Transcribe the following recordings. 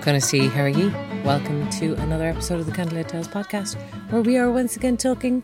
Conasty, how are you? Welcome to another episode of the Candlelit Tales podcast, where we are once again talking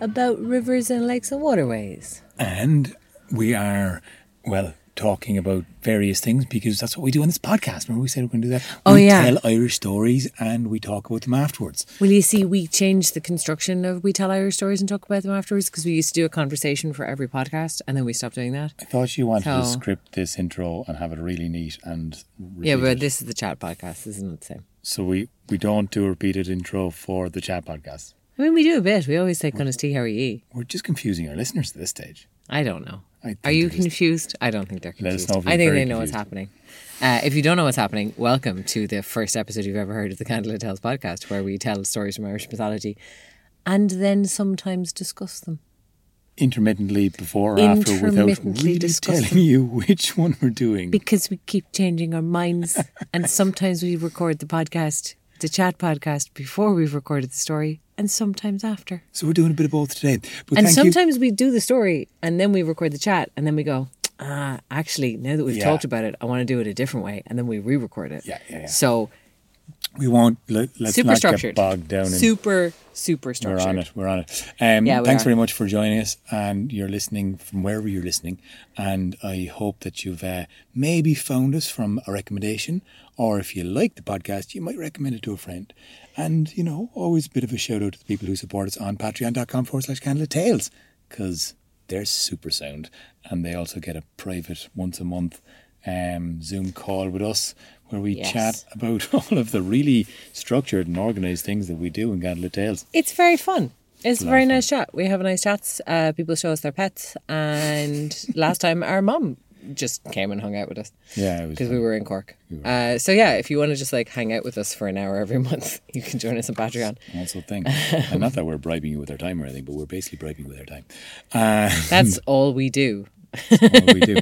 about rivers and lakes and waterways. And we are, well, talking about various things because that's what we do on this podcast. Remember we said we're going to do that? Oh, we yeah. tell Irish stories and we talk about them afterwards. Well, you see, we changed the construction of We Tell Irish Stories and talk about them afterwards because we used to do a conversation for every podcast and then we stopped doing that. I thought you wanted to script this intro and have it really neat and Yeah, but it. this is the chat podcast, isn't it the same? so we, we don't do a repeated intro for the chat podcast. I mean, we do a bit. We always say Conasty, how are you? We're just confusing our listeners at this stage. I don't know. Are you confused? I don't think they're confused. know if you're I think they know what's happening. Uh, if you don't know what's happening, welcome to the first episode you've ever heard of the Candlelit Tales podcast, where we tell stories from Irish mythology and then sometimes discuss them. Intermittently before or after without really telling you which one we're doing. Because we keep changing our minds, and sometimes we record the podcast, the chat podcast, before we've recorded the story, and sometimes after. so we're doing a bit of both today. But And thank you. sometimes we do the story, and then we record the chat, and then we go, ah, actually, now that we've Yeah. talked about it, I want to do it a different way, and then we re-record it. Yeah, yeah, yeah. So We won't let, let's super not structured, get bogged down in super super We're on it. We're on it. Um, Yeah, thanks are. very much for joining us, and you're listening from wherever you're listening. And I hope that you've uh, maybe found us from a recommendation, or if you like the podcast, you might recommend it to a friend. And you know, always a bit of a shout out to the people who support us on Patreon.com forward slash Candle Tales because they're super sound, and they also get a private once a month um, Zoom call with us where we Yes. chat about all of the really structured and organised things that we do in Candle Tales. It's very fun. It's a very fun. nice chat. We have nice chats. Uh, people show us their pets, and last time our mum just came and hung out with us Yeah, because we were in Cork. Uh, so yeah, if you want to just like hang out with us for an hour every month, you can join us on Patreon. also thing. and not that we're bribing you with our time or anything, but we're basically bribing you with our time. Uh, That's all we do. What we do.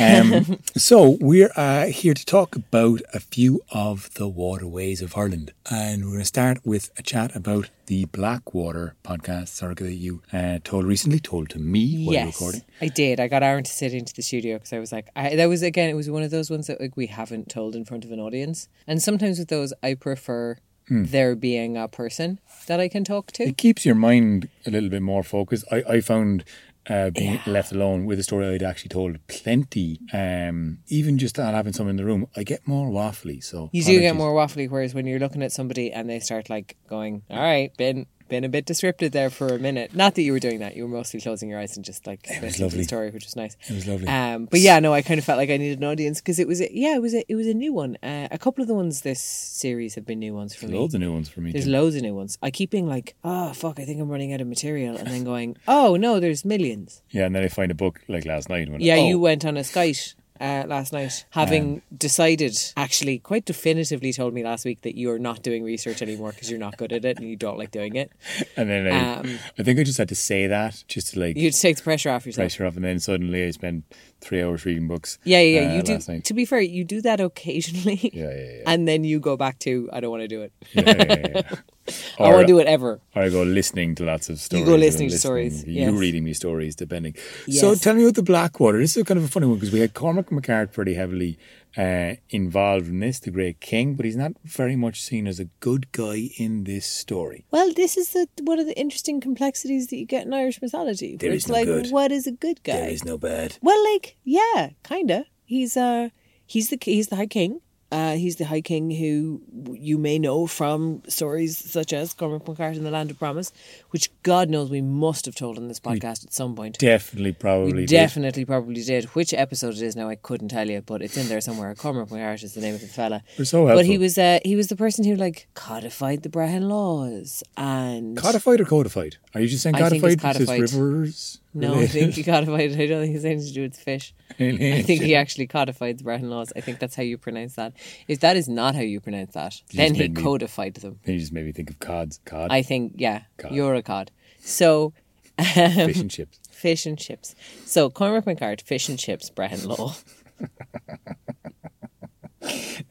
Um, so we're uh, here to talk about a few of the waterways of Ireland, and we're going to start with a chat about the Blackwater podcast, Sorcha, that you uh, told recently, told to me while yes, recording. I did. I got Aron to sit into the studio because I was like, I, that was again, it was one of those ones that like we haven't told in front of an audience, and sometimes with those, I prefer there being a person that I can talk to. It keeps your mind a little bit more focused. I, I found uh, being left alone with a story I'd actually told plenty, um, even just not having someone in the room, I get more waffly. So You do get more waffly, whereas when you're looking at somebody and they start like going, "All right, been been a bit descriptive there for a minute." Not that you were doing that; you were mostly closing your eyes and just like listening to the story, which was nice. It was lovely. Um, but yeah, no, I kind of felt like I needed an audience because it was a, yeah, it was a, it was a new one. Uh, a couple of the ones this series have been new ones for me. Loads of new ones for me. There's too. loads of new ones. I keep being like, "Oh fuck, I think I'm running out of material," and then going, "Oh no, there's millions." Yeah, and then I find a book like last night. went, Yeah, oh, you went on a skite uh, last night, having decided, actually, quite definitively told me last week that you're not doing research anymore because you're not good at it and you don't like doing it. And then I, Um, I think I just had to say that just to like You take the pressure off yourself. pressure off, and then suddenly I spent three hours reading books. Yeah, yeah, yeah. uh, you do. night. To be fair, you do that occasionally. Yeah, yeah, yeah. And then you go back to, I don't want to do it. yeah, yeah, yeah. I don't want to do it ever. Or I go listening to lots of stories. You go listening to stories, You yes. reading me stories, depending. So tell me about the Blackwater. This is kind of a funny one because we had Cormac mac Airt pretty heavily uh, involved in this, the Great King, but he's not very much seen as a good guy in this story. Well, this is the one of the interesting complexities that you get in Irish mythology. There is no like, good. what is a good guy? There is no bad. Well, like, yeah, kinda. He's uh he's the he's the High King. Uh, he's the High King who you may know from stories such as Cormac mac Airt in the Land of Promise, which God knows we must have told on this podcast at some point. Definitely, probably. We did. definitely probably did. Which episode it is now, I couldn't tell you, but it's in there somewhere. Cormac mac Airt is the name of the fella. We're so helpful. But he was uh, he was the person who like codified the Brehon laws and Codified or codified? Are you just saying I think codified codified. rivers? no, I think he codified it. I don't think it's anything to do with fish. I think he actually codified the Brehon laws. I think that's how you pronounce that. If that is not how you pronounce that, then he me- codified them. Then you just made me think of cods, cod, I think, yeah, Cod. you're a cod. So, fish and chips. fish and chips. So, Cormac mac Airt, fish and chips, Brehon law.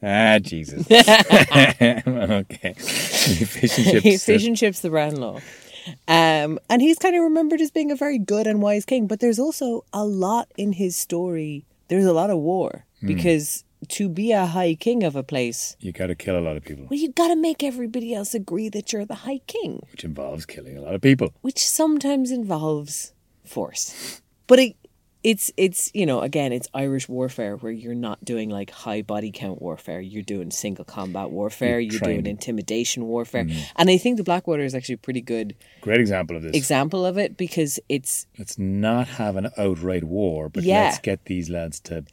Ah, Jesus. okay. Fish and chips. fish and chips, the Brehon law. Um, and he's kind of remembered as being a very good and wise king, but there's also a lot in his story. There's a lot of war because to be a high king of a place, You got to kill a lot of people, well, you got to make everybody else agree that you're the high king, which involves killing a lot of people. which sometimes involves force. But it, it's it's you know again it's Irish warfare where you're not doing like high body count warfare. You're doing single combat warfare. You're You're, doing intimidation warfare, mm-hmm. and I think the Blackwater is actually a pretty good Great example of this. example of it because it's let's not have an outright war, but Yeah. let's get these lads to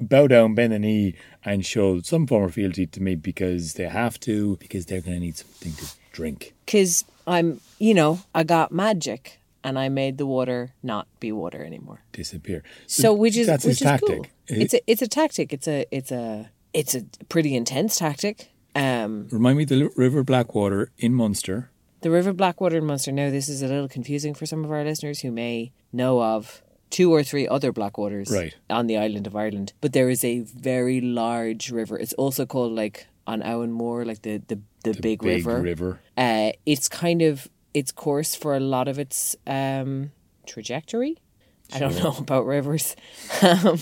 bow down, bend the knee, and show some form of fealty to me because they have to, because they're going to need something to drink. because I'm you know I got magic and I made the water not be water anymore. Disappear. So which is that's which his is tactic. cool. It's a it's a tactic. It's a it's a it's a pretty intense tactic. Um, Remind me the River Blackwater in Munster. the River Blackwater in Munster. Now this is a little confusing for some of our listeners who may know of two or three other Blackwaters Right. on the island of Ireland. But there is a very large river. It's also called like on Abhainn Mhór, like the the, the, big, Big river. river. Uh, it's kind of its course for a lot of its um, trajectory. I don't know about rivers, um,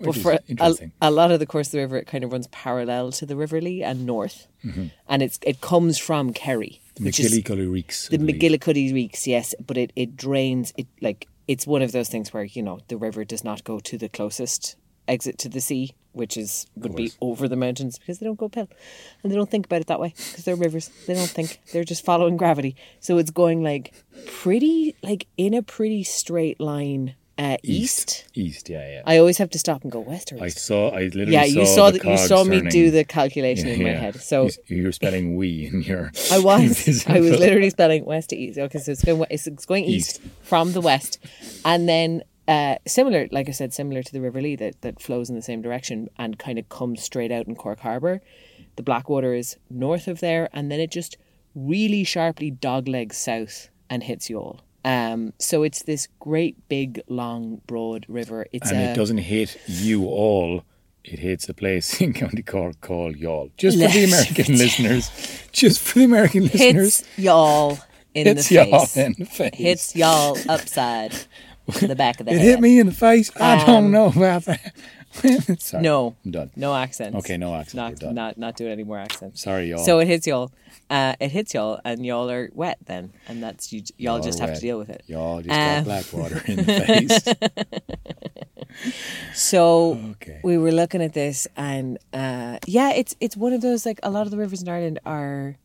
but for a, a lot of the course of the river, it kind of runs parallel to the River Lee and north, Mm-hmm. and it's it comes from Kerry, The MacGillycuddy Reeks. the MacGillycuddy Reeks, yes, but it, it drains it like it's one of those things where you know the river does not go to the closest exit to the sea, which is would be over the mountains because they don't go uphill, and they don't think about it that way because they're rivers. They don't think they're just following gravity. So it's going like pretty like in a pretty straight line uh, east. East, yeah, yeah. I always have to stop and go west or I saw, I literally yeah, saw you saw the that. You cogs saw me turning. do the calculation in my Yeah. head. So You- You're spelling we in your. I was. I was literally spelling west to east. Okay, so it's going it's, it's going east, from the west, and then uh, similar, like I said, similar to the River Lee that that flows in the same direction and kind of comes straight out in Cork Harbour. The Blackwater is north of there, and then it just really sharply doglegs south and hits Youghal. Um, so it's this great, big, long, broad river. It's And a, it doesn't hit you all. It hits a place in County Cork called Youghal. Just for the American listeners. Just for the American listeners. hits y'all in Hits the y'all in the face. Hits y'all upside the back of the It head. hit me in the face. I Um, don't know about that. Sorry. No, I'm done. no accents. Okay, no accents, Not we're done. not not doing any more accents. Sorry, y'all. So it hits y'all. Uh, it hits y'all, and y'all are wet then, and that's you. Y'all, Y'all just have wet. to deal with it. Y'all just Um, got black water in the face. So Okay. we were looking at this, and uh, yeah, it's it's one of those like a lot of the rivers in Ireland are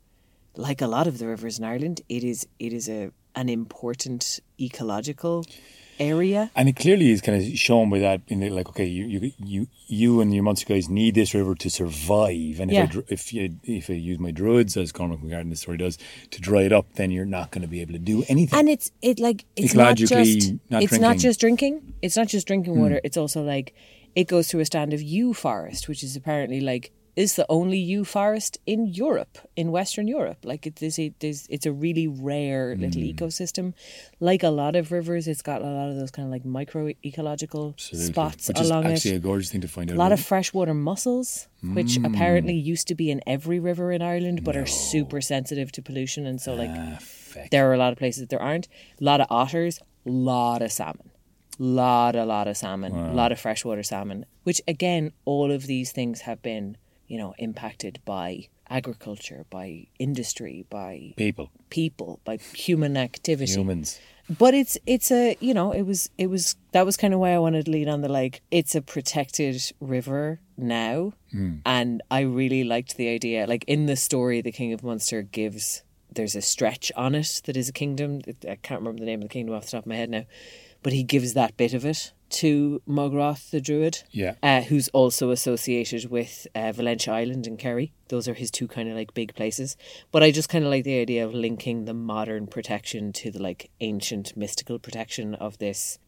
like a lot of the rivers in Ireland. It is it is a an important ecological area. And it clearly is kind of shown by that in the, like, okay, you, you you you and your Munster guys need this river to survive. And if I Yeah. dr- if you if I use my druids as Cormac McGarden the story does to dry it up, then you're not going to be able to do anything. and it's it like it's not just not it's not drinking. Hmm. just drinking it's not just drinking water it's also like it goes through a stand of yew forest which is apparently like is the only yew forest in Europe in Western Europe like it is a there's, it's a really rare little Hmm. ecosystem like a lot of rivers it's got a lot of those kind of like micro ecological Absolutely. spots Which is along actually it a gorgeous thing to find out. a lot of freshwater mussels, which Hmm. apparently used to be in every river in Ireland, but are super sensitive to pollution, and so like Ah, there are a lot of places that there aren't. A lot of otters, lot of salmon, lot a lot of salmon, a lot of freshwater salmon. Which again, all of these things have been you know impacted by agriculture, by industry, by people, people, by human activity. Humans. but it's it's a you know it was it was that was kind of why I wanted to lead on the like it's a protected river now. Hmm. And I really liked the idea like in the story the King of Munster gives there's a stretch on it that is a kingdom. I can't remember the name of the kingdom off the top of my head now. But he gives that bit of it to Mogh Roith the Druid Yeah. uh, who's also associated with uh, Valentia Island and Kerry. Those are his two kind of like big places. But I just kind of like the idea of linking the modern protection to the like ancient mystical protection of this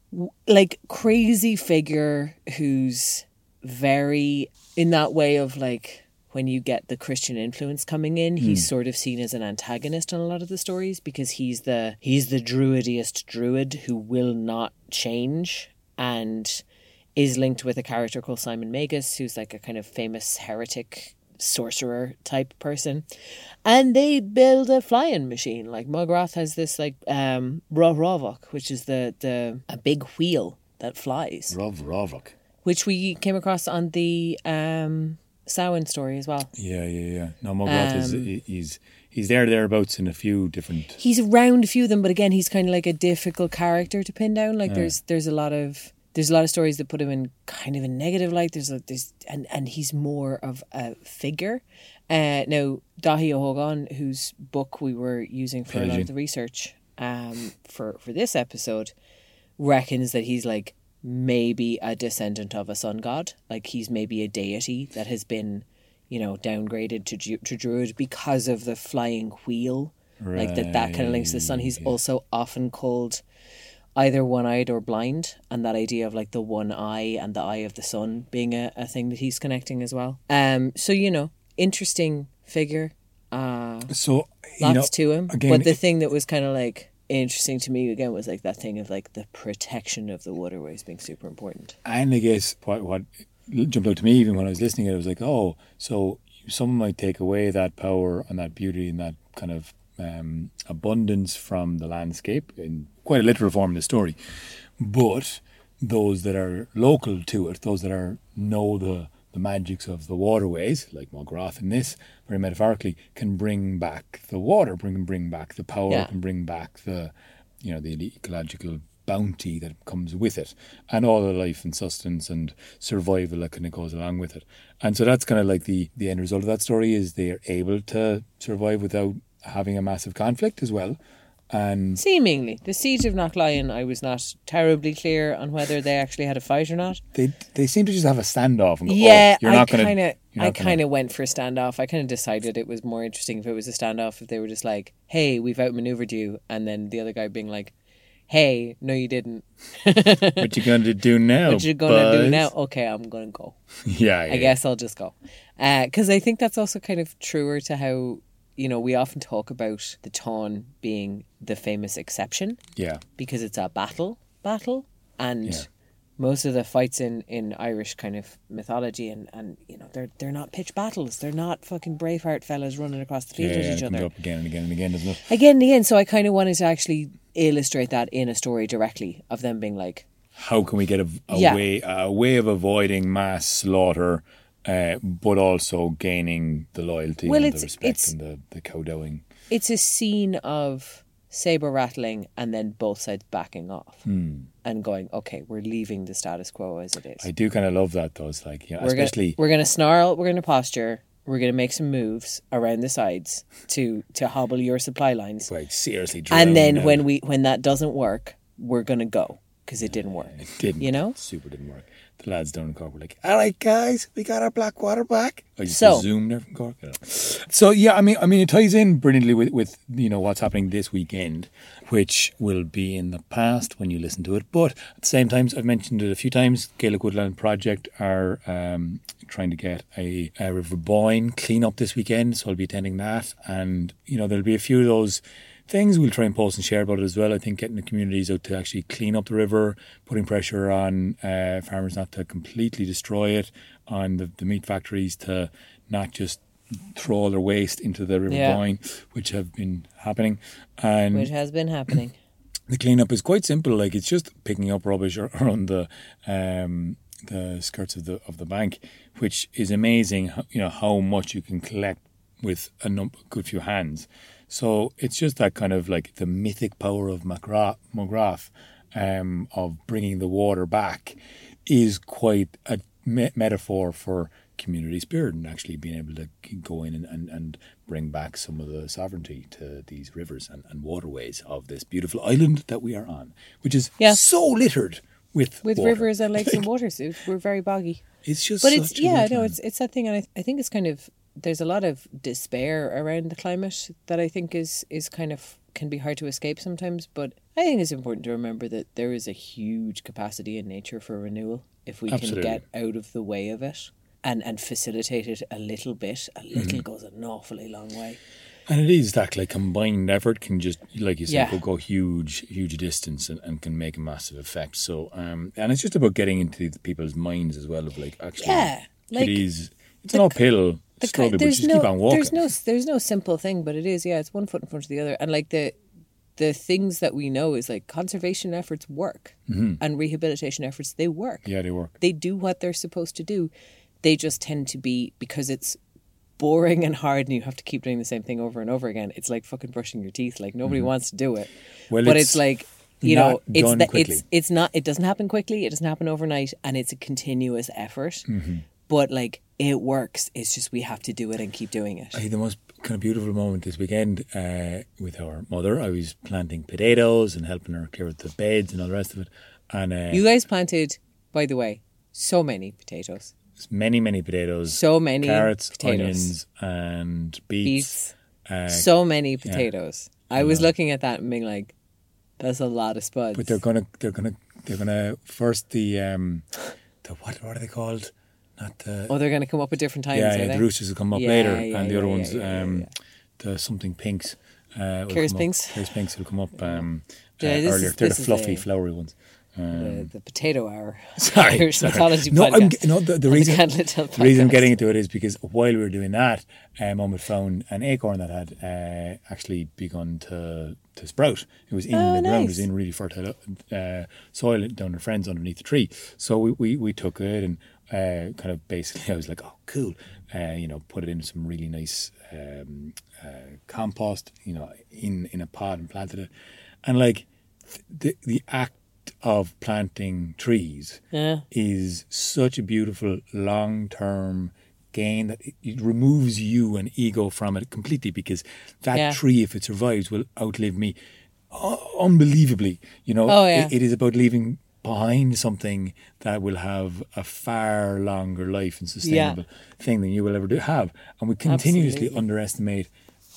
like crazy figure who's very in that way of like when you get the Christian influence coming in, he's sort of seen as an antagonist on a lot of the stories because he's the he's the druidiest druid who will not change and is linked with a character called Simon Magus, who's like a kind of famous heretic sorcerer type person. And they build a flying machine. Like Mogh Roith has this like um Rohrovok, which is the the a big wheel that flies. Rovrovok. Which we came across on the um, Samhain story as well. Yeah, yeah, yeah. No, Mogh Roith is Um, he- he's he's there thereabouts in a few different. He's around a few of them, but again, he's kind of like a difficult character to pin down. Like there's there's a lot of there's a lot of stories that put him in kind of a negative light. There's a there's and and he's more of a figure. Uh, now Daithí Ó hÓgáin, whose book we were using for a lot of the research um, for for this episode, reckons that he's like maybe a descendant of a sun god. Like he's maybe a deity that has been, you know, downgraded to to druid because of the flying wheel. Like that that kind of links to the sun. He's also often called either one eyed or blind, and that idea of like the one eye and the eye of the sun being a, a thing that he's connecting as well. Um so you know, interesting figure. Uh So lots know, to him. again, but the thing that was kind of like interesting to me again was like that thing of like the protection of the waterways being super important. And I guess what what jumped out to me even when I was listening, it was like, oh, so someone might take away that power and that beauty and that kind of um, abundance from the landscape in quite a literal form in the story, but those that are local to it, those that are know the the magics of the waterways, like Mogh Roith in this, very metaphorically, can bring back the water, bring bring back the power, Yeah. can bring back the you know the ecological bounty that comes with it, and all the life and sustenance and survival that kind of goes along with it. And so that's kind of like the the end result of that story is they are able to survive without having a massive conflict as well. And Seemingly, the siege of Knocklong, I was not terribly clear on whether they actually had a fight or not. they they seem to just have a standoff and go, oh, Yeah, oh, you're I not going kind of, I kind of went for a standoff. I kind of decided it was more interesting if it was a standoff if they were just like, "Hey, we've outmaneuvered you," and then the other guy being like, "Hey, no, you didn't. What you going to do now? What you gonna do now? Okay, I'm gonna go. Yeah, yeah. I guess I'll just go. Uh, because I think that's also kind of truer to how, you know, we often talk about the Táin being the famous exception Yeah, because it's a battle battle. And Yeah. most of the fights in, in Irish kind of mythology and, and, you know, they're they're not pitch battles. They're not fucking Braveheart fellas running across the field yeah, with each other. up again and again and again, doesn't it? Again and again. So I kind of wanted to actually illustrate that in a story directly of them being like, How can we get a, a Yeah. way a way of avoiding mass slaughter, uh, but also gaining the loyalty Well, and the respect and the, the cowdowing? it's a scene of saber rattling and then both sides backing off and going, okay, we're leaving the status quo as it is. I do kind of love that though. It's like, yeah, we're especially gonna, we're gonna snarl, we're gonna posture, we're gonna make some moves around the sides to to hobble your supply lines, like seriously. and then when we when that doesn't work, we're gonna go because it didn't work. it didn't, you know? super didn't work. The lads down in Cork were like, "All right, guys, we got our black water back." I just So- zoomed there from Cork. Yeah. So yeah, I mean, I mean, it ties in brilliantly with, with you know what's happening this weekend, which will be in the past when you listen to it. But at the same time, I've mentioned it a few times. Gaelic Woodland Project are um, trying to get a, a River Boyne clean up this weekend, so I'll be attending that. And you know, there'll be a few of those things we'll try and post and share about it as well. I think getting the communities out to actually clean up the river, putting pressure on uh, farmers not to completely destroy it, on the, the meat factories to not just throw all their waste into the River Yeah. Boyne, which have been happening. And Which has been happening. the cleanup is quite simple. Like it's just picking up rubbish around the um, the skirts of the of the bank, which is amazing. how- You know how much you can collect with a num- good few hands. So it's just that kind of like the mythic power of Magra- Mogh Roith um, of bringing the water back is quite a me- metaphor for community spirit and actually being able to go in and, and, and bring back some of the sovereignty to these rivers and, and waterways of this beautiful island that we are on, which is Yeah. so littered with With water. rivers and lakes and waters, we're very boggy. It's just but it's yeah no it's it's that thing and I, I think it's kind of there's a lot of despair around the climate that i think is is kind of can be hard to escape sometimes but i think it's important to remember that there is a huge capacity in nature for renewal if we Absolutely. can get out of the way of it and and facilitate it a little bit a little Mm-hmm. goes an awfully long way And it is that like combined effort can just like you said Yeah. go, go huge huge distance and, and can make a massive effect. So um and it's just about getting into the people's minds as well of like actually Yeah, like, it is it's an uphill the struggle, ki- but there's just no keep on walking. there's no there's no simple thing but it is yeah it's one foot in front of the other and like the the things that we know is like conservation efforts work and rehabilitation efforts they work. Yeah, they work. They do what they're supposed to do. They just tend to be because it's boring and hard and you have to keep doing the same thing over and over again. It's like fucking brushing your teeth. Like nobody wants to do it. Mm-hmm. Well, but it's it's, like you know, it's that it's it's not it doesn't happen quickly, it doesn't happen overnight and it's a continuous effort. Mm-hmm. But like it works. It's just we have to do it and keep doing it. I think the most kind of beautiful moment this weekend uh, with our mother. I was planting potatoes and helping her clear out the beds and all the rest of it. And uh, You guys planted, by the way, so many potatoes. many, many potatoes, So many carrots, potatoes. onions, and beets. Beets. Uh, so many potatoes. I was looking at that and being like, that's a lot of spuds. but they're gonna, they're gonna, they're gonna first the um, the what, what are they called? Not the oh, they're going to come up at different times, yeah, yeah the roosters will come up Yeah, later, yeah, and the other ones, um, the something pinks. Uh, will Kerr's come up. pinks? Kerr's pinks will come up um, uh, earlier. is- They're the fluffy, flowery ones. Um, the, the potato hour. Sorry, Irish sorry. mythology No, I'm, no, the, the reason Tale the reason I'm getting into it is because while we were doing that, um, Mum had found an acorn that had uh, actually begun to to sprout. It was in Oh, the ground, it was in really fertile uh, soil down her friends underneath the tree. So we, we, we took it and uh, kind of basically I was like, oh, cool, uh, you know, put it in some really nice um, uh, compost, you know, in in a pot and planted it, and like th- the the act of planting trees Yeah. is such a beautiful long term gain that it, it removes you and ego from it completely because that Yeah. tree, if it survives, will outlive me uh, unbelievably. You know, Oh, yeah. it, it is about leaving behind something that will have a far longer life and sustainable thing than you will ever do have. And we continuously Absolutely. underestimate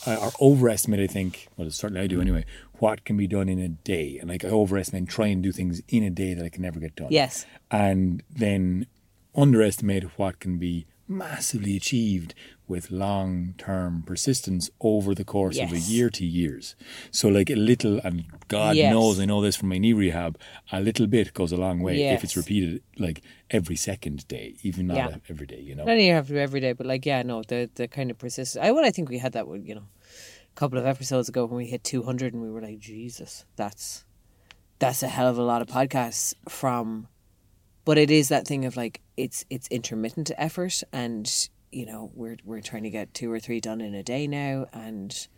uh, or overestimate, I think, well, certainly I do anyway, what can be done in a day. And like I overestimate and try and do things in a day that I can never get done. Yes. And then underestimate what can be massively achieved with long term persistence over the course of a year to years. So, like a little, and God Yes. knows I know this from my knee rehab, a little bit goes a long way if it's repeated like every second day, even not Yeah. every day, you know. Not even have to every day, but like, yeah, no, the the kind of persistence. I well, I think we had that with you know, a couple of episodes ago when we hit two hundred, and we were like, Jesus, that's that's a hell of a lot of podcasts from. But it is that thing of like it's it's intermittent effort, and you know we're we're trying to get two or three done in a day now, and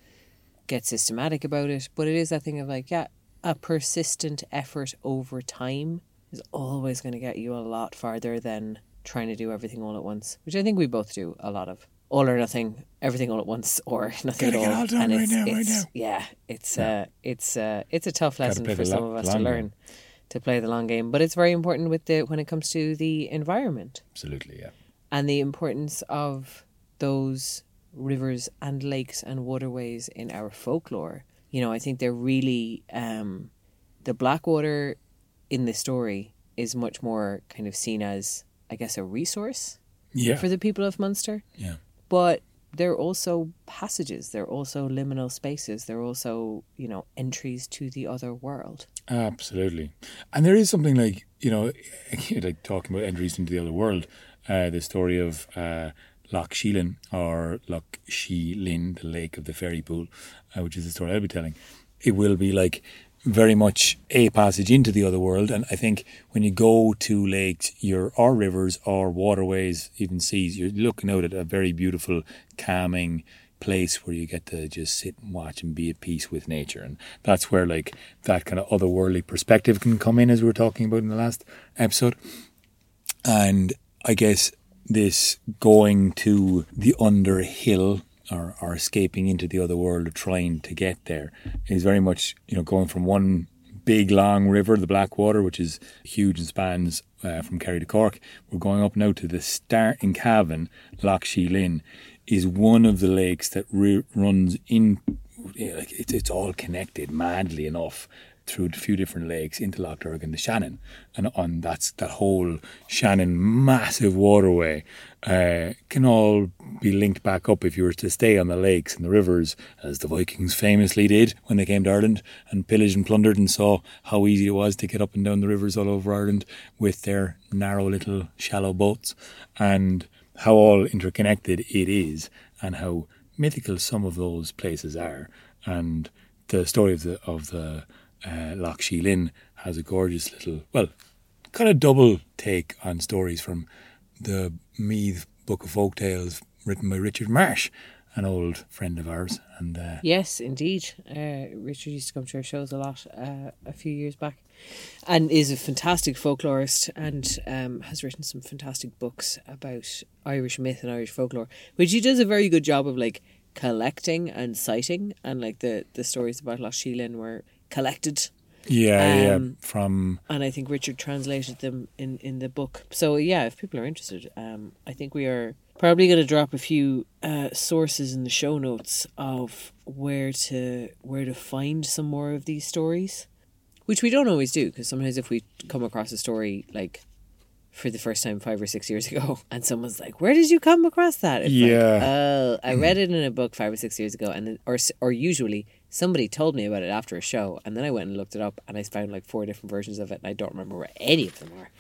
get systematic about it. But it is that thing of like, yeah, a persistent effort over time is always going to get you a lot farther than trying to do everything all at once, which I think we both do a lot of. All or nothing, everything all at once, or nothing Gotta at get all. all done and right it's, now, right it's now. yeah, it's uh, it's uh, it's a tough lesson for some lo- of us to learn game. To play the long game. But it's very important with the when it comes to the environment Absolutely, yeah. and the importance of those rivers and lakes and waterways in our folklore. You know, I think they're really um, the Blackwater in the story is much more kind of seen as, I guess, a resource Yeah. for the people of Munster, yeah. but they're also passages. They're also liminal spaces. They're also, you know, entries to the other world. Absolutely. And there is something like, you know, like talking about entries into the other world, uh, the story of uh, Loch Sheelin or Loch Sheelin, the lake of the fairy pool, uh, which is the story I'll be telling. It will be like very much a passage into the other world. And I think when you go to lakes, your or rivers or waterways, even seas, you're looking out at a very beautiful, calming place where you get to just sit and watch and be at peace with nature. And that's where like that kind of otherworldly perspective can come in as we were talking about in the last episode. And I guess this going to the underhill or, or escaping into the other world or trying to get there is very much, you know, going from one big long river, the Blackwater, which is huge and spans uh, from Kerry to Cork. We're going up now to the start in Cavan, Loch Sheelin, is one of the lakes that re- runs in. Like it's it's all connected madly enough through a few different lakes into Loch Derg and the Shannon, and on that's that whole Shannon massive waterway uh, can all be linked back up if you were to stay on the lakes and the rivers, as the Vikings famously did when they came to Ireland and pillaged and plundered and saw how easy it was to get up and down the rivers all over Ireland with their narrow little shallow boats, and how all interconnected it is, and how mythical some of those places are, and the story of the of the uh, Loch Lin has a gorgeous little, well, kind of double take on stories from the Meath Book of Folk Tales written by Richard Marsh, an old friend of ours. And uh, Yes, indeed. Uh, Richard used to come to our shows a lot uh, a few years back, and is a fantastic folklorist and um, has written some fantastic books about Irish myth and Irish folklore, which he does a very good job of like collecting and citing, and like the the stories about Loch Sheelin were collected yeah, yeah, Um, from and I think Richard translated them in in the book. So yeah, if people are interested, um, I think we are probably going to drop a few uh, sources in the show notes of where to where to find some more of these stories, which we don't always do because sometimes if we come across a story like for the first time five or six years ago, and someone's like, "Where did you come across that?" It's like, Yeah. oh, I read it in a book five or six years ago, and then, or or usually somebody told me about it after a show, and then I went and looked it up, and I found like four different versions of it, and I don't remember where any of them are.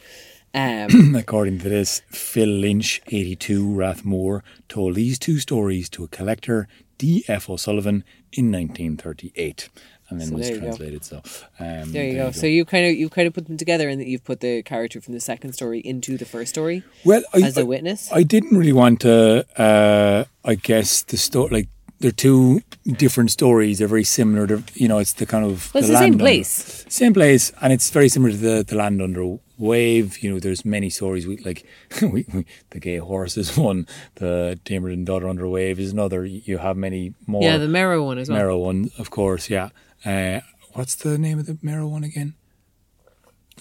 Um, according to this, Phil Lynch, 82, Rathmore, told these two stories to a collector, D.F. O'Sullivan, in 1938. And then So was there you go. translated. So um, there you go. So you kind of you kind of put them together, and that you've put the character from the second story into the first story well, I, as I- a witness. I didn't really want to. Uh, I guess the story, like they're two different stories. They're very similar. To, you know, it's the kind of Well, it's the same under- place. same place, and it's very similar to the the land under wave. You know, there's many stories. We like we, we, the gay horse is one. The Damer and daughter under wave is another. You have many more. yeah, the Merrow one as well. Merrow one, of course. Yeah. Uh, what's the name of the Merrow one again?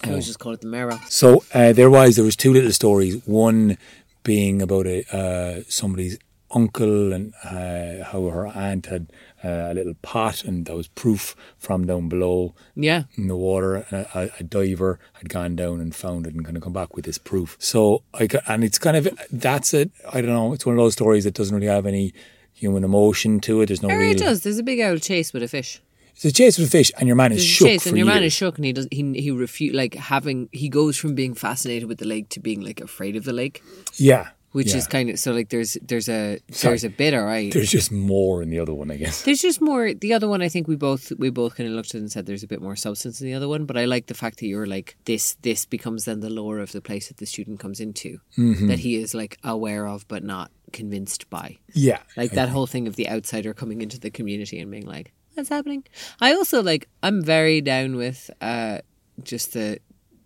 I always just call it the Merrow. So uh, there was there was two little stories. One being about a uh, somebody's uncle and uh, how her aunt had uh, a little pot, and that was proof from down below Yeah, in the water. And a, a diver had gone down and found it and kind of come back with this proof. So I got, and it's kind of that's it. I don't know. It's one of those stories that doesn't really have any human emotion to it. There's no it does. There's a big old chase with a fish. It's a chase with a fish, and your man is There's shook chase, and your man years. is shook, and he does. He he refute like having. He goes from being fascinated with the lake to being like afraid of the lake, yeah, which yeah. is kind of so like there's there's a there's a bit alright. There's just more in the other one, I guess. There's just more. The other one, I think we both we both kind of looked at it and said there's a bit more substance in the other one. But I like the fact that you're like this. This becomes then the lore of the place that the student comes into, Mm-hmm. that he is like aware of but not convinced by. Yeah, Like that whole thing of the outsider coming into the community and being like, "What's happening?" I also like. I'm very down with uh just the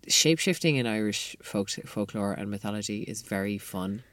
shape shifting in Irish folk folklore and mythology is very fun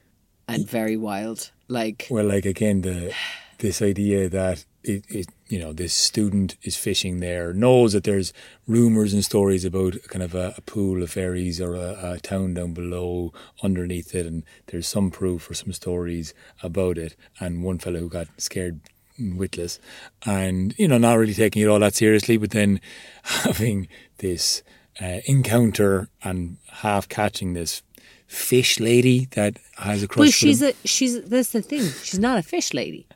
and very wild. Like Well, like again, the this idea that it, it you know this student is fishing there knows that there's rumors and stories about kind of a, a pool of fairies or a, a town down below underneath it, and there's some proof or some stories about it. And one fellow who got scared witless, and you know not really taking it all that seriously, but then having this uh, encounter and half catching this fish lady that has a crush. Well, she's a she's that's the thing. She's not a fish lady.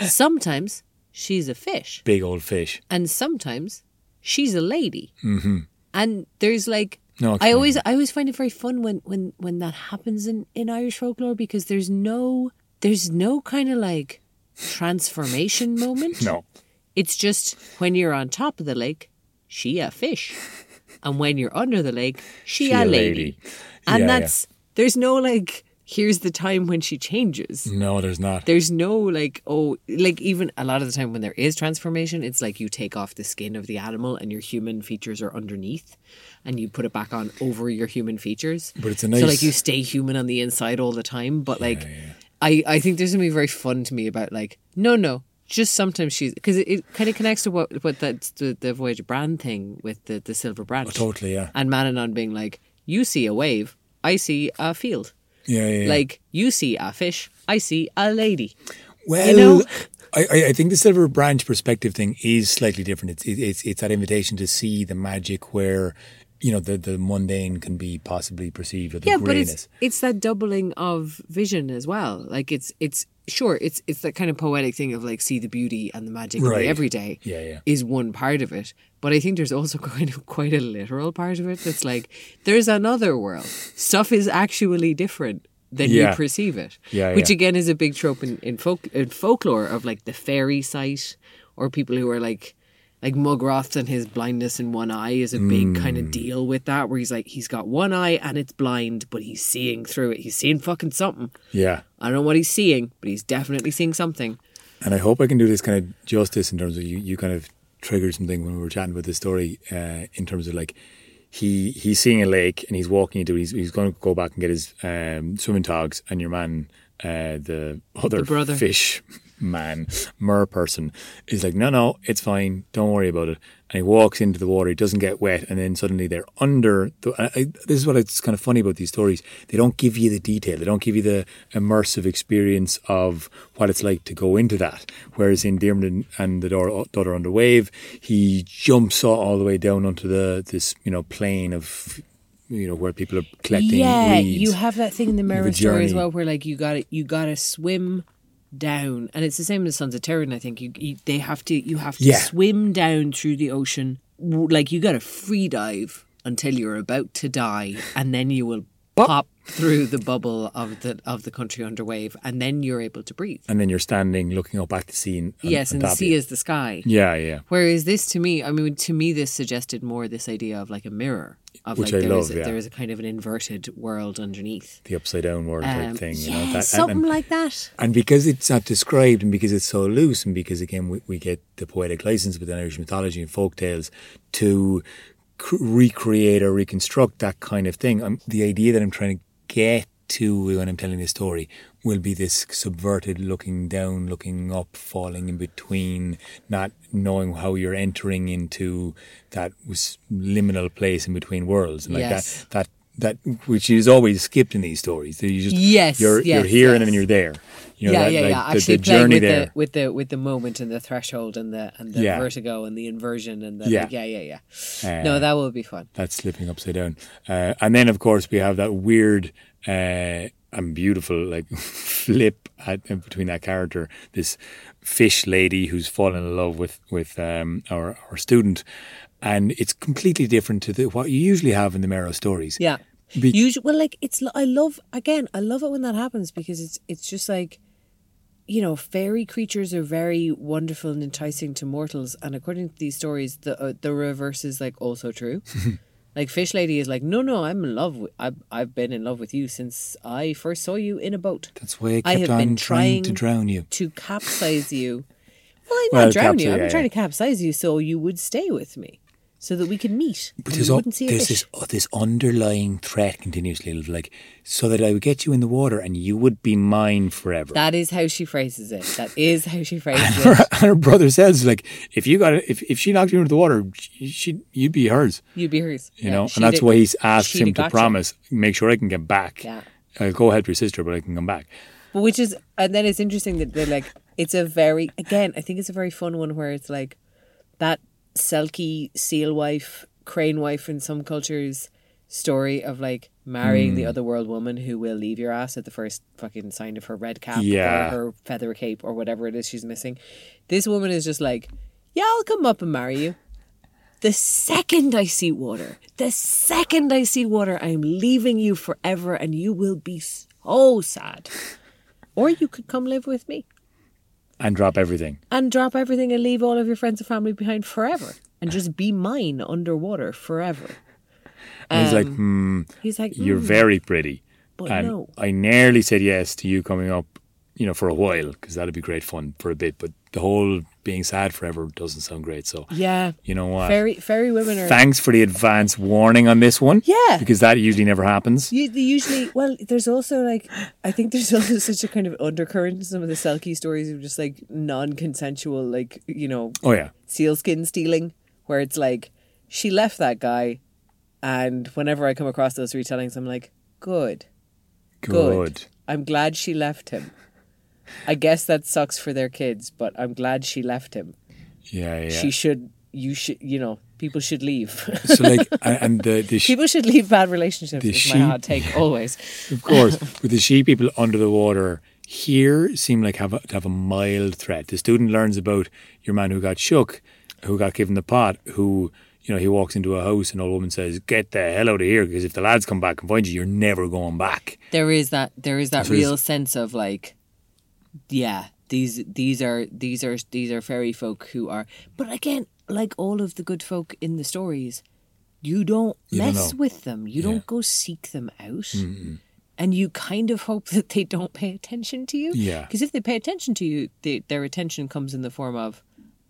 Sometimes she's a fish, big old fish. and sometimes she's a lady. Mm-hmm. And there's like No, I always I always find it very fun when when when that happens in in Irish folklore because there's no there's no kind of like transformation moment. No. It's just when you're on top of the lake, she a fish, and when you're under the lake, she, She a lady. lady. And Yeah, that's there's no like here's the time when she changes. No, there's not. There's no like oh like even a lot of the time when there is transformation, it's like you take off the skin of the animal and your human features are underneath, and you put it back on over your human features. But it's a nice. so like you stay human on the inside all the time. But like I I think there's something very fun to me about like no no just sometimes she's because it, it kind of connects to what what that the, the Voyage Bran thing with the the silver branch. Oh, totally, yeah. And Manannán being like, you see a wave, I see a field. Yeah, yeah. yeah. Like you see a fish, I see a lady. well, you know? I, I- I think the silver branch perspective thing is slightly different. It's it's it's that invitation to see the magic where you know the the mundane can be possibly perceived or the yeah, but it's it's that doubling of vision as well. Like it's it's sure it's it's that kind of poetic thing of like see the beauty and the magic in Right. the everyday. Yeah, yeah. Is one part of it, but I think there's also kind of quite a literal part of it that's like there's another world. Stuff is actually different than Yeah. you perceive it. Yeah, which yeah. again is a big trope in in folk in folklore of like the fairy sight or people who are like like Mogh Roith and his blindness in one eye is a big kind of deal with that, where he's like he's got one eye and it's blind, but he's seeing through it. He's seeing fucking something. Yeah. I don't know what he's seeing, but he's definitely seeing something. And I hope I can do this kind of justice in terms of you, you kind of triggered something when we were chatting about this story uh, in terms of like he he's seeing a lake and he's walking into it. He's, he's going to go back and get his um, swimming togs and your man, uh, the other The brother. fish man, mer person, is like, no, no, it's fine. Don't worry about it. And he walks into the water. He doesn't get wet. And then suddenly they're under. The, I, I, this is what it's kind of funny about these stories. They don't give you the detail. They don't give you the immersive experience of what it's like to go into that. Whereas in Diarmid and- and the Daughter, Daughter Under Wave, he jumps all, the way down onto the this you know plane of you know where people are collecting yeah, you have that thing in the mirror story as well, where like you got to you got to swim down, and it's the same as Sons of Tuireann. I think you, you they have to you have to Yeah. swim down through the ocean, like you got to free dive until you're about to die, and then you will pop through the bubble of the of the country under wave, and then you're able to breathe. and then you're standing looking up at the sea. And, yes, and the sea is the sky. Yeah, yeah. Whereas this, to me, I mean, to me, this suggested more this idea of like a mirror, of Which like I there love, is a, yeah. there is a kind of an inverted world underneath. The upside down world type Um, thing. You yeah, know, that, something and, like that. and because it's not described and because it's so loose and because again we, we get the poetic license within Irish mythology and folk tales to recreate or reconstruct that kind of thing. Um, the idea that I'm trying to get to when I'm telling this story will be this subverted looking down, looking up, falling in between, not knowing how you're entering into that was liminal place in between worlds and like Yes. that that that which is always skipped in these stories. You just Yes, you're yes, you're here and then you're there. You know, yeah, that, yeah, like, yeah. The, Actually, the playing journey with there. the with the with the moment and the threshold and the and the Yeah. vertigo and the inversion and the Yeah. like, yeah, yeah, yeah. Uh, no, that will be fun. that's slipping upside down. Uh, and then, of course, we have that weird uh, and beautiful like flip at, between that character, this fish lady who's fallen in love with with um, our our student, and it's completely different to the, what you usually have in the Merrow stories. Yeah. Be- Usually, well, like it's. I love again. I love it when that happens because it's it's just like, you know, fairy creatures are very wonderful and enticing to mortals, and according to these stories, the uh, the reverse is like also true. like Fish Lady is like, no, no, I'm in love. With, I've I've been in love with you since I first saw you in a boat. That's why I, I have on been trying to drown you. to capsize you. Well, I'm Well, not drown you. I'm yeah, trying to capsize you so you would stay with me, so that we could meet. But there's, you wouldn't see a there's this oh, this underlying threat continuously like, so that I would get you in the water and you would be mine forever. That is how she phrases it. That is how she phrases it. and her brother says like if you got it, if if she knocked you into the water she, she you'd be hers You'd be hers. you Yeah, know and that's why he's asked him to got you. promise make sure I can get back Yeah. I'll go help your sister but I can come back But which is, and then it's interesting that they're like, it's a very, again, I think it's a very fun one where it's like that Selkie seal wife, crane wife in some cultures story of like marrying Hmm. the other world woman who will leave your ass at the first fucking sign of her red cap Yeah. or her feather cape or whatever it is she's missing. This woman is just like, yeah, I'll come up and marry you. The second I see water, the second I see water, I'm leaving you forever and you will be so sad. Or you could come live with me and drop everything and drop everything and leave all of your friends and family behind forever and just be mine underwater forever. and he's like Um, hmm He's like, you're "Mm." very pretty But and no. I nearly said yes to you coming up you know for a while because that'd be great fun for a bit but the whole being sad forever doesn't sound great so yeah. you know what Fairy, fairy women are. Thanks for the advance warning on this one. Yeah. Because that usually never happens. You, usually, well, there's also like, I think there's also such a kind of undercurrent in some of the Selkie stories of just like non consensual, like, you know, Oh, yeah. sealskin stealing, where it's like, she left that guy. And whenever I come across those retellings, I'm like, good. Good. Good. I'm glad she left him. I guess that sucks for their kids, but I'm glad she left him. Yeah, yeah. She should, you should, you know, people should leave. so, like, and, and the, the sh- people should leave bad relationships, The is sheep- my hot take always. of course, with the sheep people under the water here seem like have a, to have a mild threat. The student learns about your man who got shook, who got given the pot, who, you know, he walks into a house and an old woman says, Get the hell out of here because if the lads come back and find you, you're never going back. There is that, there is that So real sense of like, yeah, these these are these are these are fairy folk who are but again like all of the good folk in the stories you don't You don't mess with them. You Yeah. don't go seek them out. And you kind of hope that they don't pay attention to you. Yeah. because if they pay attention to you they, their attention comes in the form of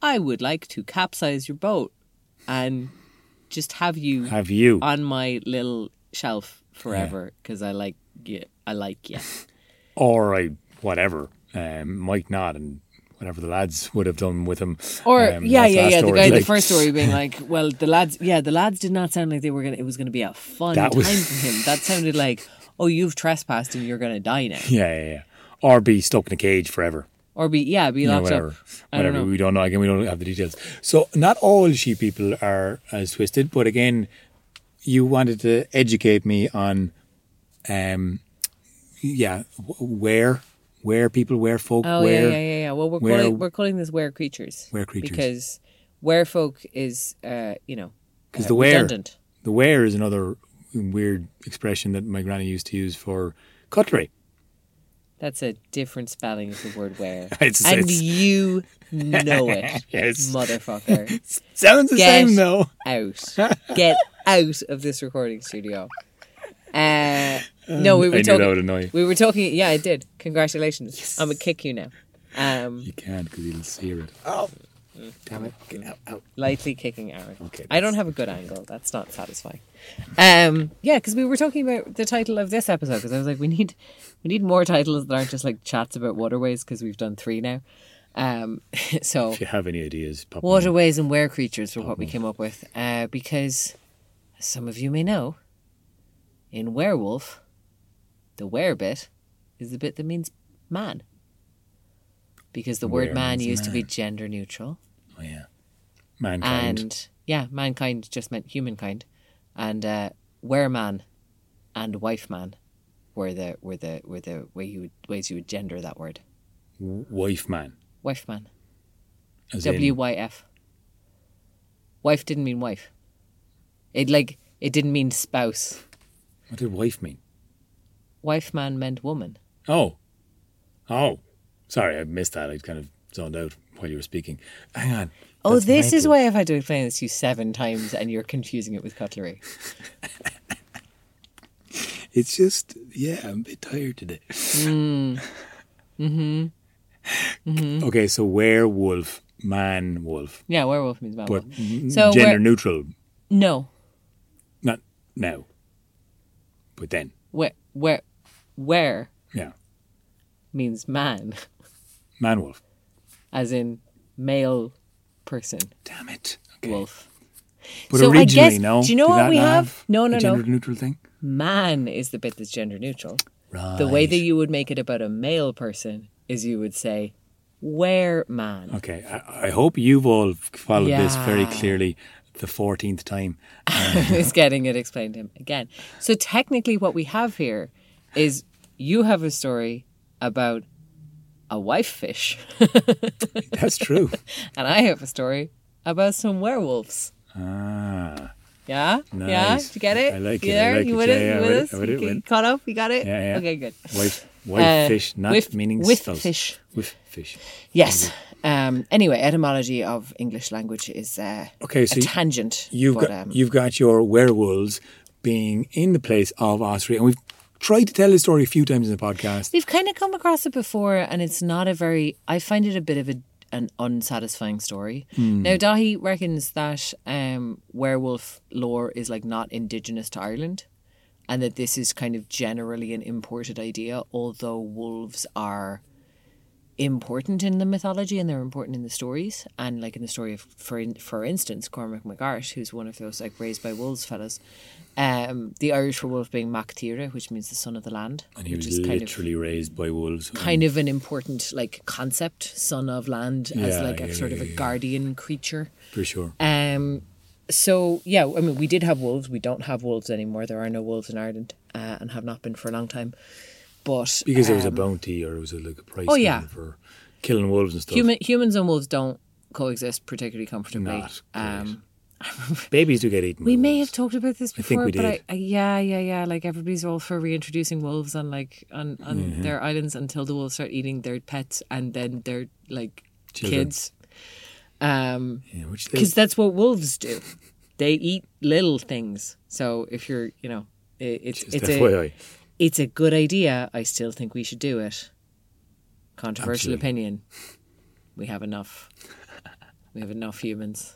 i would like to capsize your boat and just have you Have you? on my little shelf forever because i like you i like you or I whatever um, might not, and whatever the lads would have done with him. Or um, yeah, yeah, yeah. The guy, Like, the first story being like, well, the lads, yeah, the lads did not sound like they were gonna. It was gonna be a fun time was- for him. That sounded like, oh, you've trespassed and you're gonna die now, Yeah, yeah, yeah. Or be stuck in a cage forever. or be yeah, be You know, locked whatever. up. I don't Whatever. know. We don't know. Again, we don't have the details. So not all sheep people are as twisted, but again, you wanted to educate me on, um, yeah, where, where people, where folk, Oh where, yeah, yeah, yeah, yeah. Well, we're where- calling we're calling this were creatures. Were creatures. because were folk is uh, you know because uh, the where, redundant. the where is another weird expression that my granny used to use for cutlery. That's a different spelling of the word where, It's- and you know it, Yes. motherfucker. Sounds the Get same though. out. Get out of this recording studio. Uh, no, we I were knew talking. that would annoy you. We were talking. Yeah, I did. Congratulations. I'm gonna kick you now. Um, You can't because you'll sear it. Oh, damn it! Get out, out. lightly kicking Aron. Okay, I don't have a good angle. That's not satisfying. Um, yeah, because we were talking about the title of this episode. Because I was like, we need, we need more titles that aren't just like chats about waterways. Because we've done three now. Um, so If you have any ideas, pop them waterways and were creatures were what we came up with. Uh, because, as some of you may know, in werewolf, the were bit is the bit that means man. Because the word man used to be gender neutral. Oh yeah, mankind. And yeah, mankind just meant humankind. And uh were man and wife man were the were the were the way you would ways you would gender that word. W- wife man. Wife man. W Y F. Wife didn't mean wife. It like it didn't mean spouse. What did wife mean? Wife man meant woman. Oh, oh, sorry, I missed that. I kind of zoned out while you were speaking. Hang on. Oh, That's this is why I've had to explain this to you seven times and you're confusing it with cutlery. It's just yeah, I'm a bit tired today. Mm. Mm-hmm. Okay, so werewolf, man wolf, Yeah, werewolf means man. but. So gender neutral. No. Not now, but then. Where where where Yeah, means man, man wolf. as in male person, Damn it. Okay. wolf. But So I originally, guess- no. do you know what we not have? No, no, no. gender neutral thing. Man is the bit that's gender neutral. Right. The way that you would make it about a male person is you would say, where man. Okay, I, I hope you've all followed this very clearly the 14th time. is getting it explained to him again. So technically, what we have here is you have a story about a wife fish, That's true. and I have a story about some werewolves. ah, Yeah, yeah. Did you get it? I like you it, There? like you it. with Yeah, it? yeah, you with us? it, it, You caught up? You got it? Yeah, yeah. Okay, good. wife, wife Uh, fish, not with- meaning with spouse. fish. With fish. Yes. Um, anyway, etymology of English language is uh, Okay, so a tangent. You've but, got um, you've got your werewolves being in the place of Ossory, and we've tried to tell the story a few times in the podcast. We've kind of come across it before, and it's not a very. I find it a bit of a, an unsatisfying story. Hmm. Now, Daithí reckons that um, werewolf lore is like not indigenous to Ireland, and that this is kind of generally an imported idea. Although wolves are important in the mythology and they're important in the stories, and like in the story of, for in, for instance, Cormac mac Airt, who's one of those like raised by wolves fellas. Um, the Irish for wolf being Mac Tíre, which means the son of the land, And he was kind of literally raised by wolves. kind of an important like concept, son of land, as Yeah, like a yeah, sort yeah, of a guardian creature. for sure. Um, so yeah, I mean, we did have wolves. We don't have wolves anymore. There are no wolves in Ireland, uh, and have not been for a long time. But Because there was a um, bounty or it was a, like a price Oh, yeah. for killing wolves and stuff. human humans and wolves don't coexist particularly comfortably. Um, Babies do get eaten. We may wolves. have talked about this I think before, but. I, I, yeah, yeah, yeah. Like everybody's all for reintroducing wolves on like on on Mm-hmm. their islands until the wolves start eating their pets and then their like Children. kids. Um, Yeah, because that's what wolves do. They eat little things. So if you're, you know, it, it's just it's a it's a good idea. I still think we should do it. Controversial Absolutely. opinion. We have enough. We have enough humans.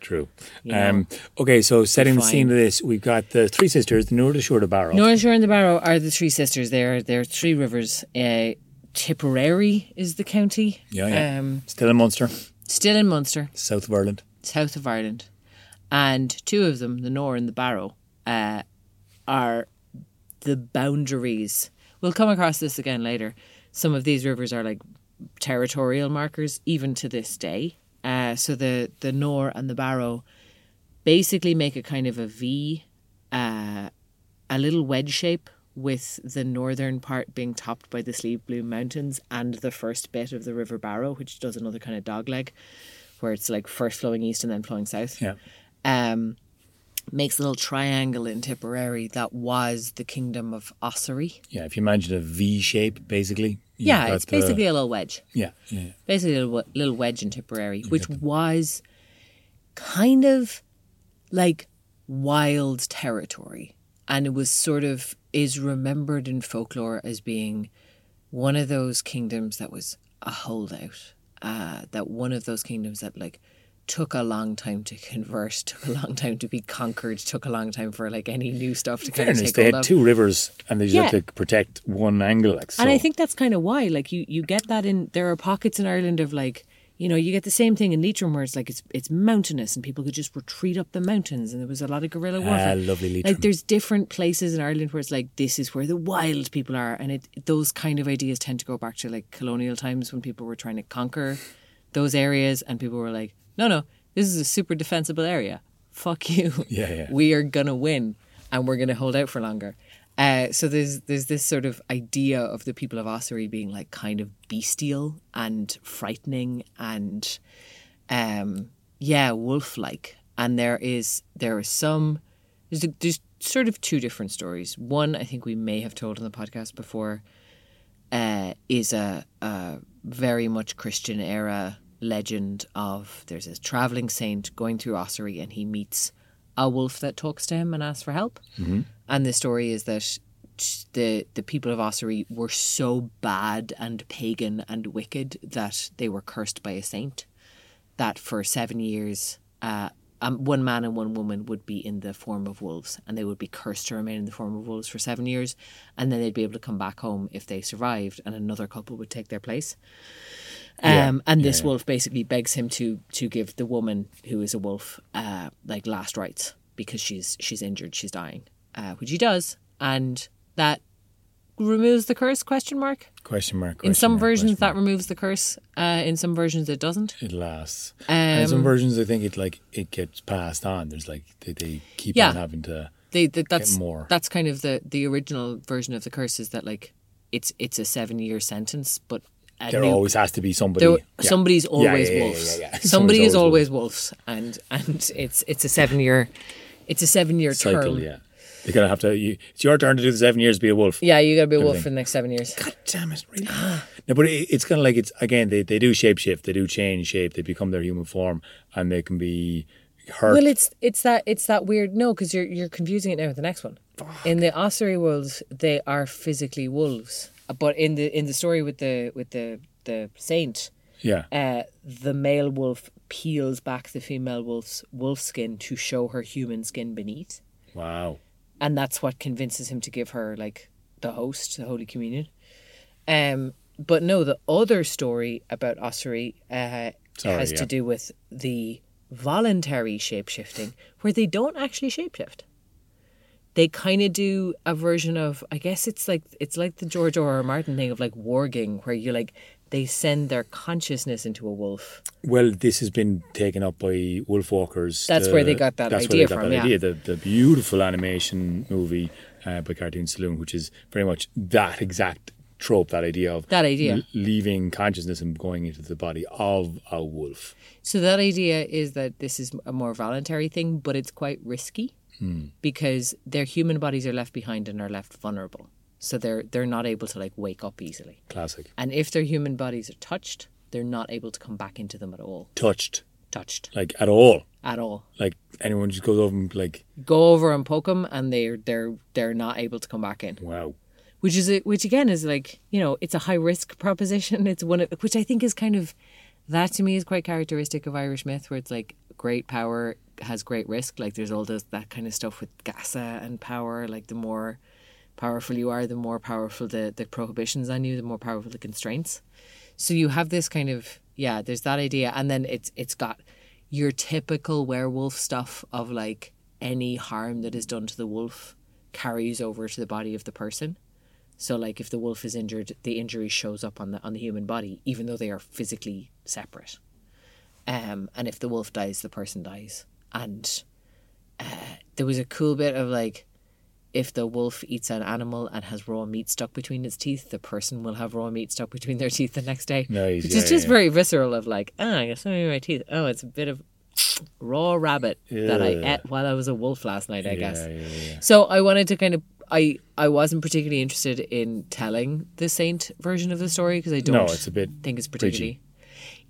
True. You know, Um, okay, so setting the scene of this, we've got the three sisters, the North Shore, the Barrow. North Shore and the Barrow are the three sisters. There, there are three rivers. Uh, Tipperary is the county. Yeah, yeah. Um, Still in Munster, still in Munster, south of Ireland. south of Ireland, and two of them, the Nore and the Barrow, uh, are the boundaries. We'll come across this again later. Some of these rivers are like territorial markers, even to this day. Uh, so the the Nore and the Barrow basically make a kind of a V, uh, a little wedge shape, with the northern part being topped by the Slieve Bloom Mountains and the first bit of the River Barrow, which does another kind of dogleg, where it's like first flowing east and then flowing south Yeah. um, makes a little triangle in Tipperary that was the kingdom of Ossory. Yeah, if you imagine a V shape, basically. Yeah, it's the- basically a little wedge. Yeah, yeah. yeah. Basically, a little, little wedge in Tipperary, which was kind of like wild territory. And it was sort of is remembered in folklore as being one of those kingdoms that was a holdout. Uh, that one of those kingdoms that like took a long time to convert, took a long time to be conquered, took a long time for like any new stuff to kind of take they had of. two rivers and they just had to protect one angle. Like, so. And I think that's kind of why, like you, you get that in there are pockets in Ireland of like, you know, you get the same thing in Leitrim where it's like it's it's mountainous and people could just retreat up the mountains and there was a lot of guerrilla warfare. Ah, lovely Leitrim. Like there's different places in Ireland where it's like this is where the wild people are, and it those kind of ideas tend to go back to like colonial times when people were trying to conquer those areas and people were like, no, no, this is a super defensible area. Fuck you. Yeah, yeah. We are gonna win, and we're gonna hold out for longer. Uh, so there's there's this sort of idea of the people of Ossory being like kind of bestial and frightening and um, yeah, wolf like. And there is there is some there's, there's sort of two different stories. One I think we may have told on the podcast before uh, is a, a very much Christian era legend of there's a traveling saint going through Ossory and he meets a wolf that talks to him and asks for help. And the story is that the the people of Ossory were so bad and pagan and wicked that they were cursed by a saint. That for seven years, uh, um, one man and one woman would be in the form of wolves, and they would be cursed to remain in the form of wolves for seven years, and then they'd be able to come back home if they survived, and another couple would take their place. Um, Yeah, and this yeah. wolf basically begs him to to give the woman who is a wolf uh, like last rites because she's she's injured, she's dying, uh, which he does, and that removes the curse? Question mark. question mark. in some mark, versions, that removes the curse. Uh, in some versions, it doesn't. it lasts. and some Um, versions, I think it like it gets passed on. There's like they, they keep Yeah. on having to. They, they, that's more. that's kind of the the original version of the curse is that like it's it's a seven year sentence, but a There new- always has to be somebody. there, yeah. somebody's always yeah, yeah, wolves. Somebody is always wolves, and and it's it's a seven year, it's a seven year cycle. term. Yeah, you're gonna have to. You, it's your turn to do the seven years. to Be a wolf. Yeah, you got to be a wolf for the next seven years. God damn it! Really? no, but it, it's kind of like it's again. They they do shape shift. They do change shape. They become their human form, and they can be hurt. Well, it's it's that it's that weird. No, because you're you're confusing it now with the next one. In the Ossory wolves, they are physically wolves, but in the in the story with the with the the saint, yeah. uh, the male wolf peels back the female wolf's wolf skin to show her human skin beneath, Wow. and that's what convinces him to give her like the host, the Holy Communion. Um, but no, the other story about Ossory uh, Sorry, has yeah. to do with the voluntary shapeshifting, where they don't actually shapeshift. They kind of do a version of, I guess it's like it's like the George R. R. Martin thing of like warging, where you like they send their consciousness into a wolf. Well, this has been taken up by Wolfwalkers. That's the- where they got that that's idea where they got from, that yeah. idea. The, the beautiful animation movie uh, by Cartoon Saloon, which is very much that exact trope, that idea of That idea. l- leaving consciousness and going into the body of a wolf. So that idea is that this is a more voluntary thing, but it's quite risky because their human bodies are left behind and are left vulnerable. So they're they're not able to like wake up easily. Classic. And if their human bodies are touched, they're not able to come back into them at all. Touched, Touched like at all. at all. Like anyone just goes over and like, Go over and poke them, and they're they're they're not able to come back in. wow. which is a, which again is like you know it's a high risk proposition. It's one of, which I think is kind of that to me is quite characteristic of Irish myth, where it's like great power has great risk. Like there's all those that kind of stuff with geasa and power. Like the more powerful you are, the more powerful the the prohibitions on you, the more powerful the constraints. So you have this kind of yeah, there's that idea, and then it's it's got your typical werewolf stuff of like any harm that is done to the wolf carries over to the body of the person. So like if the wolf is injured, the injury shows up on the on the human body, even though they are physically separate. Um, and if the wolf dies, the person dies. And uh, there was a cool bit of like, if the wolf eats an animal and has raw meat stuck between its teeth, the person will have raw meat stuck between their teeth the next day. Nice, Which yeah, is just yeah. very visceral of like, ah, I got something in my teeth. Oh, it's a bit of raw rabbit that I ate while I was a wolf last night, I guess. Yeah, yeah, yeah. So I wanted to kind of I I wasn't particularly interested in telling the saint version of the story because I don't No, it's a bit think it's particularly.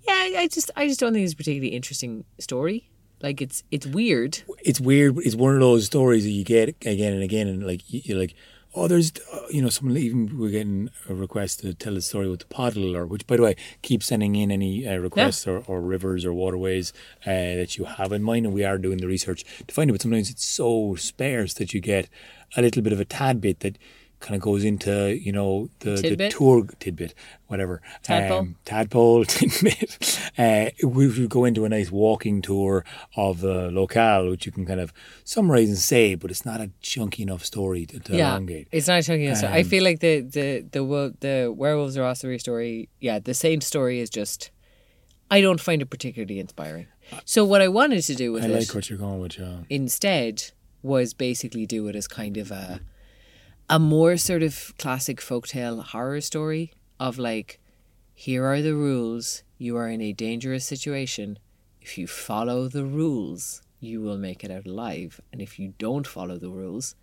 Yeah, I just I just don't think it's a particularly interesting story. Like it's it's weird. it's weird. It's one of those stories that you get again and again, and like you- you're like, oh, there's, uh, you know, someone even we're getting a request to tell the story with the Poddle, or which, by the way, keep sending in any uh, requests or, or rivers or waterways uh, that you have in mind, and we are doing the research to find it. But sometimes it's so sparse that you get a little bit of a tad bit that kind of goes into you know the, the tour tidbit whatever Tadpole? um, tadpole tidbit uh, we would go into a nice walking tour of the locale which you can kind of summarize and say but it's not a chunky enough story to, to yeah, elongate it's not chunky. enough. I Um, feel like the the the the werewolves or Ossory story. Yeah, the same story is just. I don't find it particularly inspiring. So what I wanted to do with I it what you're going with John instead was basically do it as kind of a a more sort of classic folktale horror story of like here are the rules you are in a dangerous situation. If you follow the rules you will make it out alive. And if you don't follow the rules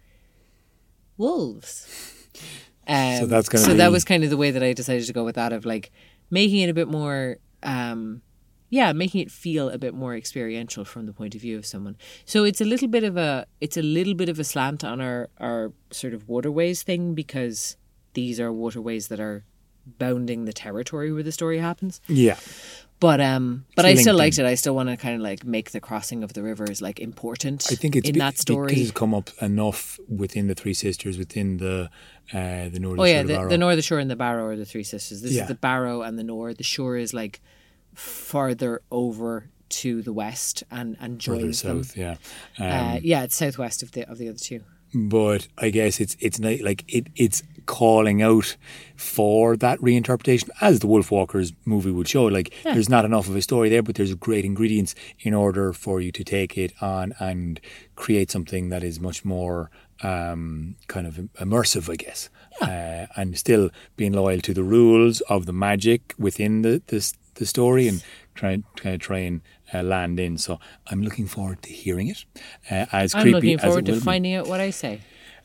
wolves. Um, So that's gonna so that was kind of the way that I decided to go with that of like making it a bit more um yeah making it feel a bit more experiential from the point of view of someone so it's a little bit of a it's a little bit of a slant on our our sort of waterways thing because these are waterways that are bounding the territory where the story happens yeah but um but i still liked it i still want to kind of like make the crossing of the rivers like important I think it's in be- that story because it's come up enough within the Three Sisters within the uh, the northern Oh yeah, the, the Northern Shore and the Barrow are the three sisters. This Yeah. is the Barrow and the Nore. The Shore is like farther over to the west and and further joins them. south yeah um, Uh, yeah, it's southwest of the of the other two. but I guess it's it's not like it it's calling out for that reinterpretation as the Wolfwalkers movie would show. Like there's not enough of a story there, but there's great ingredients in order for you to take it on and create something that is much more um, kind of immersive, I guess, uh, and still being loyal to the rules of the magic within the the, the story and try of try and uh, land in. So I'm looking forward to hearing it. Uh, as I'm creepy looking as forward it to will be. finding out what I say.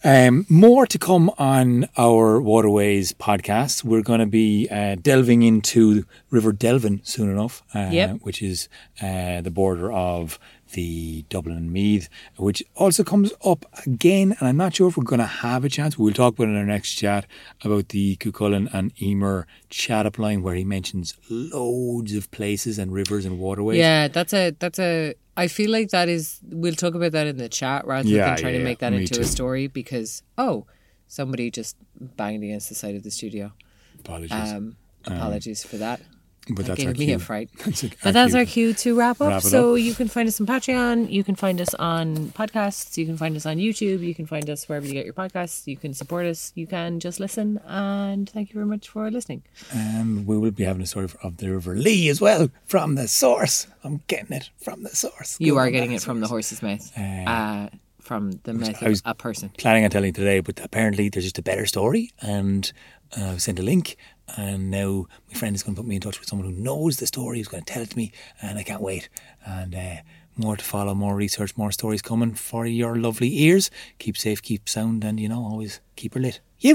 Um, more to come on our Waterways podcast. We're going to be uh, delving into River Delvin soon enough, uh, Yep. which is uh, the border of the Dublin and Meath, which also comes up again. And I'm not sure if we're going to have a chance. We'll talk about it in our next chat about the Cuchulainn and Emer chat up line, where he mentions loads of places and rivers and waterways. Yeah, that's a that's a. I feel like that is. We'll talk about that in the chat rather Yeah, than trying yeah, to make that into too. a story because oh, somebody just banged against the side of the studio. Apologies. Um, apologies for that. But That that's our gave me a cue. fright. That's our But that's cue. our cue to wrap up. Wrap so up. you can find us on Patreon. You can find us on podcasts. You can find us on YouTube. You can find us wherever you get your podcasts. You can support us. You can just listen. And thank you very much for listening. And we will be having a story of the River Lee as well from the source. I'm getting it from the source. You Go are getting it from the horse's mouth. Uh, Uh, from the was- of a person. planning on telling today, but apparently there's just a better story, and uh, I've sent a link, and now my friend is going to put me in touch with someone who knows the story, who's going to tell it to me, and I can't wait. And uh, more to follow, more research, more stories coming for your lovely ears. Keep safe, keep sound, and you know, always keep her lit. You.